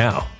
now.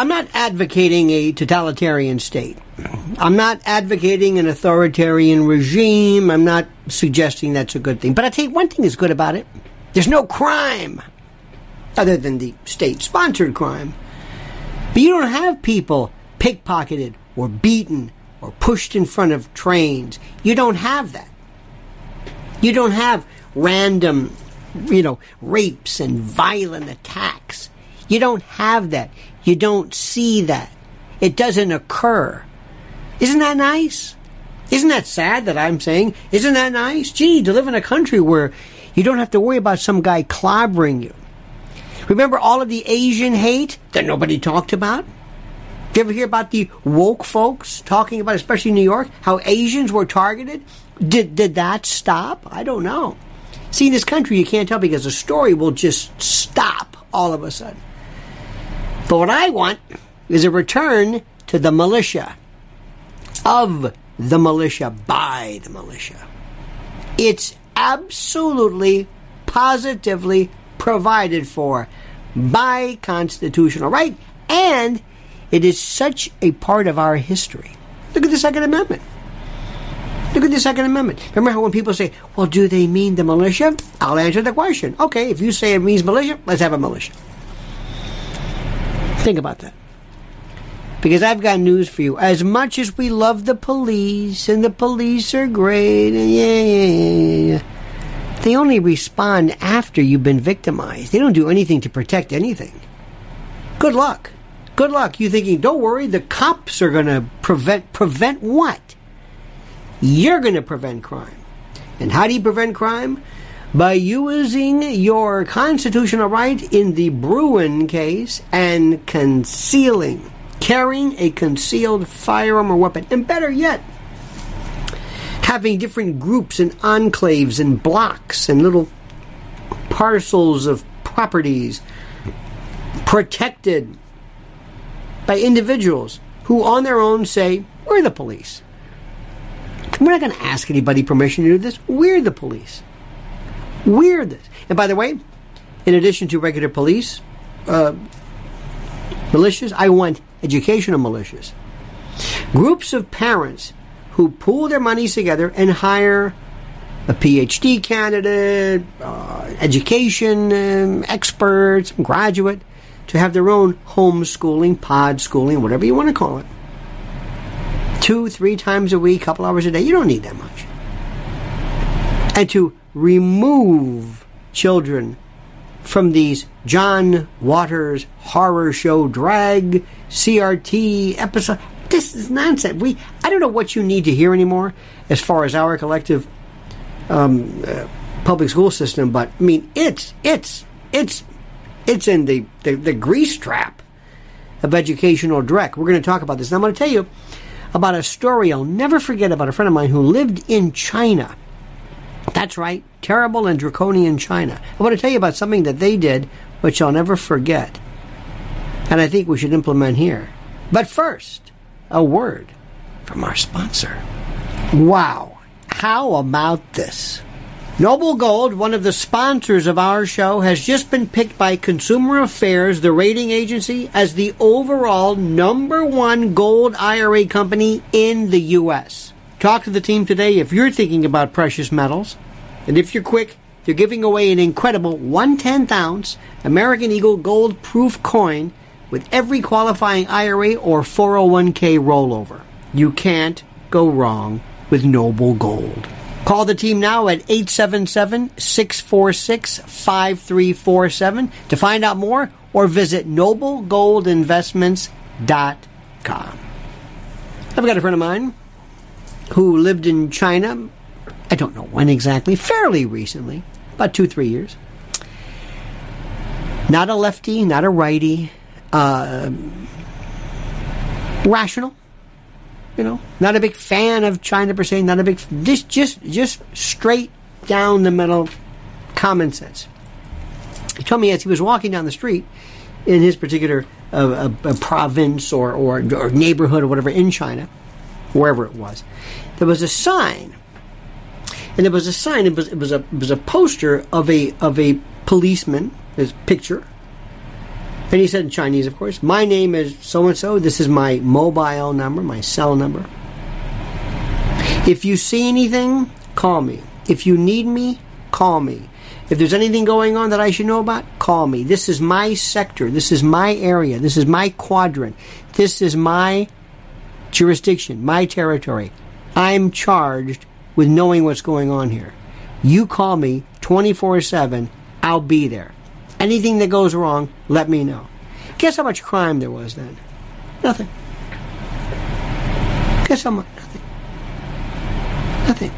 I'm not advocating a totalitarian state. I'm not advocating an authoritarian regime. I'm not suggesting that's a good thing. But I tell you one thing is good about it. There's no crime other than the state sponsored crime. But you don't have people pickpocketed or beaten or pushed in front of trains. You don't have that. You don't have random, you know, rapes and violent attacks. You don't have that. You don't see that. It doesn't occur. Isn't that nice? Isn't that sad that I'm saying? Isn't that nice? Gee, to live in a country where you don't have to worry about some guy clobbering you. Remember all of the Asian hate that nobody talked about? Did you ever hear about the woke folks talking about, especially New York, how Asians were targeted? Did, did that stop? I don't know. See, in this country, you can't tell because the story will just stop all of a sudden. But what I want is a return to the militia, of the militia, by the militia. It's absolutely, positively provided for by constitutional right, and it is such a part of our history. Look at the Second Amendment. Look at the Second Amendment. Remember how when people say, well, do they mean the militia? I'll answer the question. Okay, if you say it means militia, let's have a militia. Think about that. Because I've got news for you. As much as we love the police, and the police are great, and yeah, yeah, yeah, they only respond after you've been victimized. They don't do anything to protect anything. Good luck. Good luck. You thinking, don't worry, the cops are going to prevent, prevent what? You're going to prevent crime. And how do you prevent crime? By using your constitutional right in the Bruen case and concealing, carrying a concealed firearm or weapon. And better yet, having different groups and enclaves and blocks and little parcels of properties protected by individuals who on their own say, We're the police. We're not going to ask anybody permission to do this. We're the police. This. And by the way, in addition to regular police uh, militias, I want educational militias. Groups of parents who pool their monies together and hire a PhD candidate, uh, education um, experts, graduate, to have their own homeschooling, pod schooling, whatever you want to call it two, three times a week, couple hours a day. You don't need that much. And to remove children from these John Waters horror show drag CRT episode. This is nonsense. We I don't know what you need to hear anymore as far as our collective um, uh, public school system, but I mean it's it's it's it's in the, the, the grease trap of educational dreck. We're going to talk about this. And I'm going to tell you about a story I'll never forget about a friend of mine who lived in China. That's right, terrible and draconian China. I want to tell you about something that they did which I'll never forget. And I think we should implement here. But first, a word from our sponsor. Wow, how about this? Noble Gold, one of the sponsors of our show, has just been picked by Consumer Affairs, the rating agency, as the overall number one gold IRA company in the U.S. Talk to the team today if you're thinking about precious metals. And if you're quick, they're giving away an incredible 110th ounce American Eagle gold proof coin with every qualifying IRA or 401k rollover. You can't go wrong with Noble Gold. Call the team now at 877 646 5347 to find out more or visit noblegoldinvestments.com. I've got a friend of mine who lived in China, I don't know when exactly, fairly recently, about two, three years. Not a lefty, not a righty, uh, rational you know, not a big fan of China per se. Not a big just just just straight down the middle, common sense. He told me as he was walking down the street in his particular uh, a province or, or or neighborhood or whatever in China, wherever it was, there was a sign, and there was a sign. It was it was a it was a poster of a of a policeman, his picture, and he said in Chinese, of course, my name is so and so. This is my mobile number, my cell number. If you see anything, call me. If you need me, call me. If there's anything going on that I should know about, call me. This is my sector. This is my area. This is my quadrant. This is my jurisdiction, my territory. I'm charged with knowing what's going on here. You call me 24 7, I'll be there. Anything that goes wrong, let me know. Guess how much crime there was then? Nothing. Guess how much? Nothing. Nothing.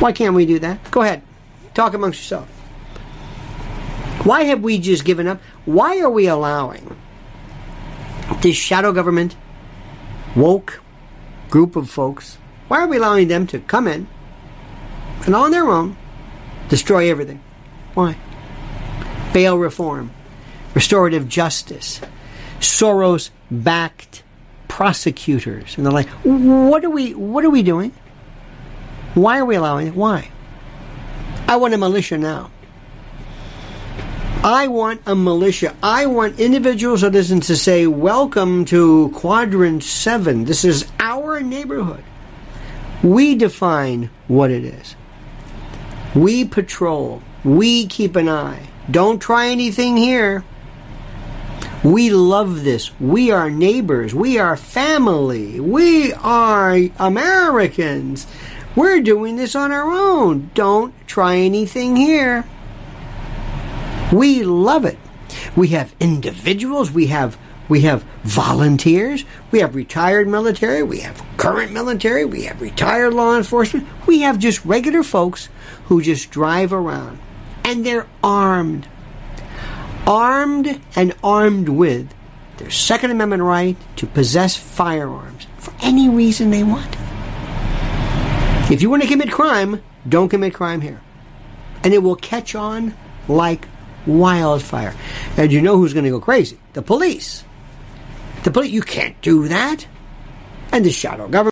Why can't we do that? Go ahead. Talk amongst yourself. Why have we just given up? Why are we allowing this shadow government, woke group of folks, why are we allowing them to come in and on their own destroy everything? Why? bail reform. restorative justice, Soros backed prosecutors, and they're like, what are we what are we doing? Why are we allowing it? Why? I want a militia now. I want a militia. I want individual citizens to say, Welcome to Quadrant 7. This is our neighborhood. We define what it is. We patrol. We keep an eye. Don't try anything here. We love this. We are neighbors. We are family. We are Americans. We're doing this on our own. Don't try anything here. We love it. We have individuals, we have we have volunteers, we have retired military, we have current military, we have retired law enforcement, we have just regular folks who just drive around and they're armed. Armed and armed with their Second Amendment right to possess firearms for any reason they want. If you want to commit crime, don't commit crime here. And it will catch on like wildfire. And you know who's going to go crazy? The police. The police, you can't do that. And the shadow government.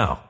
now.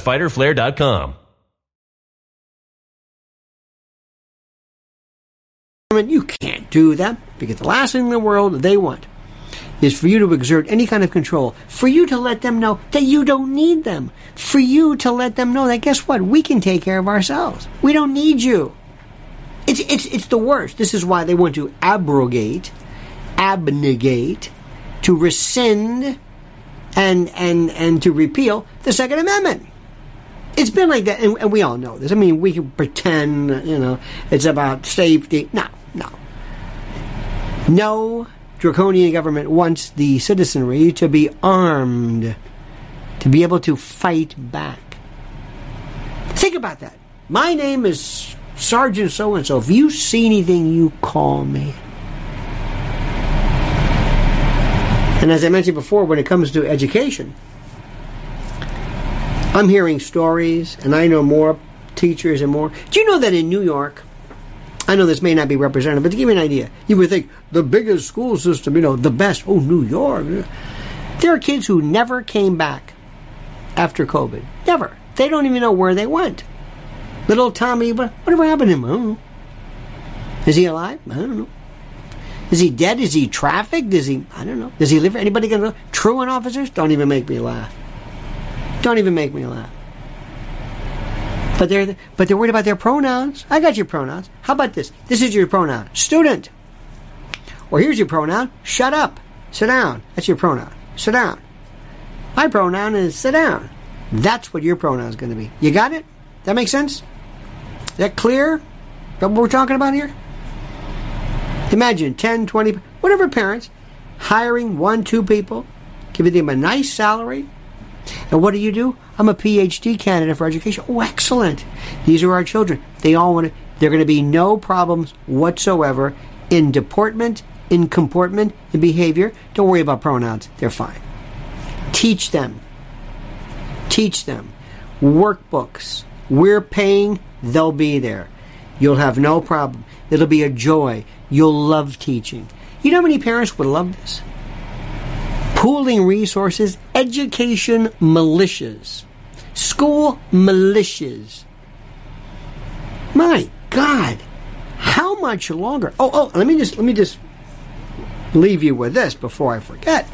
www.fighterflare.com. You can't do that because the last thing in the world they want is for you to exert any kind of control, for you to let them know that you don't need them, for you to let them know that guess what, we can take care of ourselves. We don't need you. It's it's it's the worst. This is why they want to abrogate, abnegate, to rescind, and and and to repeal the Second Amendment. It's been like that, and, and we all know this. I mean, we can pretend, you know, it's about safety. No, no. No draconian government wants the citizenry to be armed, to be able to fight back. Think about that. My name is Sergeant so and so. If you see anything, you call me. And as I mentioned before, when it comes to education, I'm hearing stories, and I know more teachers and more. Do you know that in New York, I know this may not be representative, but to give you an idea, you would think the biggest school system, you know, the best. Oh, New York. There are kids who never came back after COVID. Never. They don't even know where they went. Little Tommy, whatever happened to him? I don't know. Is he alive? I don't know. Is he dead? Is he trafficked? Is he? I don't know. Does he live? Anybody gonna know? Truant officers? Don't even make me laugh. Don't even make me laugh. But they're but they're worried about their pronouns. I got your pronouns. How about this? This is your pronoun, student. Or here's your pronoun, shut up, sit down. That's your pronoun, sit down. My pronoun is sit down. That's what your pronoun is going to be. You got it? That makes sense? Is that clear? That what we're talking about here? Imagine 10, 20, whatever parents hiring one, two people, giving them a nice salary. And what do you do? I'm a PhD candidate for education. Oh, excellent. These are our children. They all want to, there are going to be no problems whatsoever in deportment, in comportment, in behavior. Don't worry about pronouns. They're fine. Teach them. Teach them. Workbooks. We're paying, they'll be there. You'll have no problem. It'll be a joy. You'll love teaching. You know how many parents would love this? Pooling resources, education militias, school militias. My God, how much longer? Oh, oh, let me just let me just leave you with this before I forget.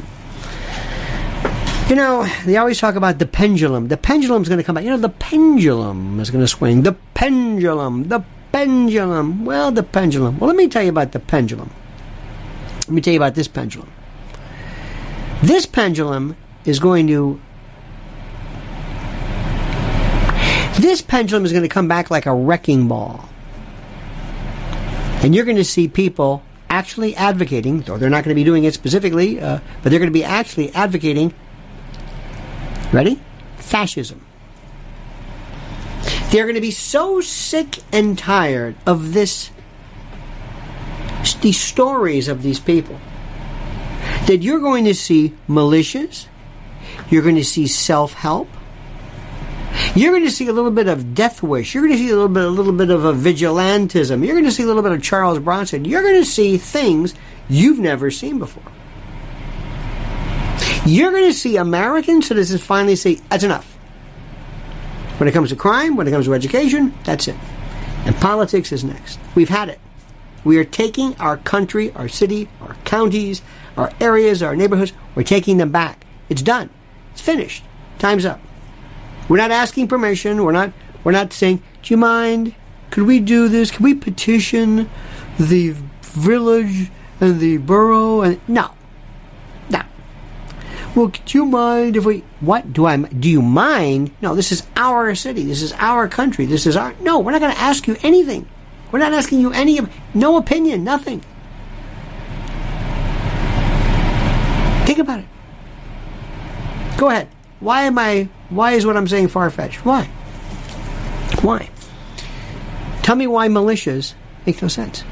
You know, they always talk about the pendulum. The pendulum's going to come back. You know, the pendulum is going to swing. The pendulum, the pendulum. Well, the pendulum. Well, let me tell you about the pendulum. Let me tell you about this pendulum. This pendulum is going to. This pendulum is going to come back like a wrecking ball. And you're going to see people actually advocating, though they're not going to be doing it specifically, uh, but they're going to be actually advocating Ready? Fascism. They're going to be so sick and tired of this, these stories of these people, that you're going to see militias, you're going to see self help, you're going to see a little bit of death wish. You're going to see a little bit, a little bit of a vigilantism. You're going to see a little bit of Charles Bronson. You're going to see things you've never seen before. You're going to see American citizens finally say, that's enough. When it comes to crime, when it comes to education, that's it. And politics is next. We've had it. We are taking our country, our city, our counties, our areas, our neighborhoods, we're taking them back. It's done. It's finished. Time's up. We're not asking permission. We're not we're not saying, "Do you mind? Could we do this? Can we petition the village and the borough?" And no, no, well, do you mind if we? What do I? Do you mind? No, this is our city. This is our country. This is our. No, we're not going to ask you anything. We're not asking you any. Of no opinion. Nothing. Think about it. Go ahead. Why am I? Why is what I'm saying far fetched? Why? Why? Tell me why militias make no sense.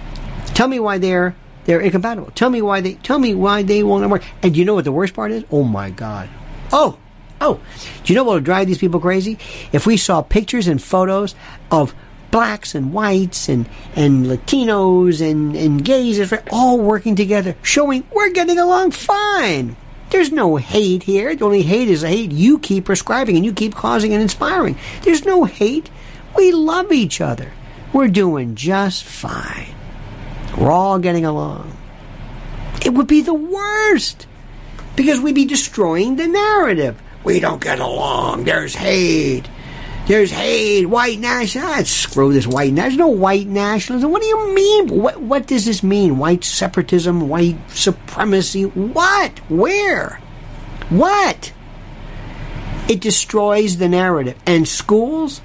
Tell me why they're they're incompatible. Tell me why they tell me why they won't work. And you know what the worst part is? Oh my god. Oh, oh. Do you know what will drive these people crazy? If we saw pictures and photos of blacks and whites and, and Latinos and, and gays all working together, showing we're getting along fine. There's no hate here. The only hate is a hate you keep prescribing and you keep causing and inspiring. There's no hate. We love each other. We're doing just fine. We're all getting along. It would be the worst because we'd be destroying the narrative. We don't get along. There's hate. There's hate. White nationalism. Ah, screw this white nationalism. No white nationalism. What do you mean? What, what does this mean? White separatism? White supremacy? What? Where? What? It destroys the narrative. And schools,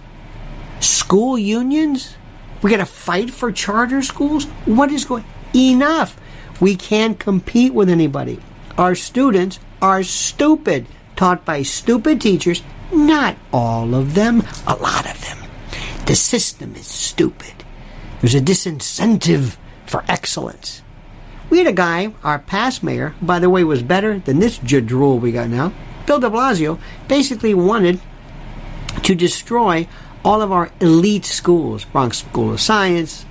school unions, we got to fight for charter schools. What is going? Enough. We can't compete with anybody. Our students are stupid, taught by stupid teachers. Not all of them, a lot of them. The system is stupid. There's a disincentive for excellence. We had a guy, our past mayor, by the way, was better than this jadrul we got now. Bill de Blasio basically wanted to destroy all of our elite schools, Bronx School of Science,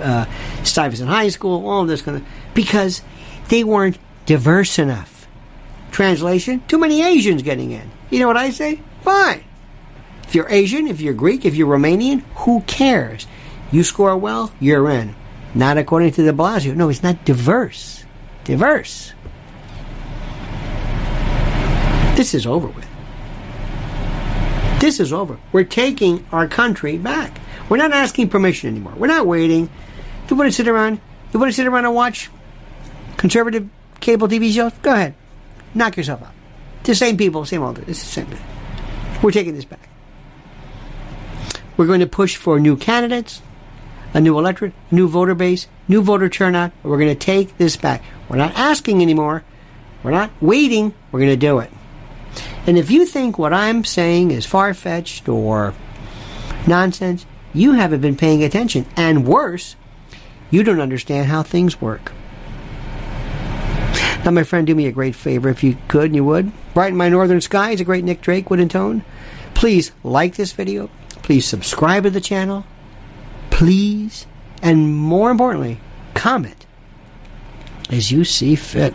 uh, Stuyvesant High School, all of this kind of, because they weren't diverse enough. Translation: Too many Asians getting in. You know what I say? Fine. If you're Asian, if you're Greek, if you're Romanian, who cares? You score well, you're in. Not according to de Blasio. No, it's not diverse. Diverse. This is over with. This is over. We're taking our country back. We're not asking permission anymore. We're not waiting. You want to sit around? You want to sit around and watch conservative cable TV shows? Go ahead. Knock yourself out. The same people, same old. It's the same thing. We're taking this back. We're going to push for new candidates, a new electorate, new voter base, new voter turnout. We're going to take this back. We're not asking anymore. We're not waiting. We're going to do it. And if you think what I'm saying is far fetched or nonsense, you haven't been paying attention. And worse, you don't understand how things work. Now, my friend, do me a great favor if you could and you would. Brighten My Northern Sky is a great Nick Drake wood and tone. Please like this video. Please subscribe to the channel. Please, and more importantly, comment as you see fit.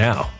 now.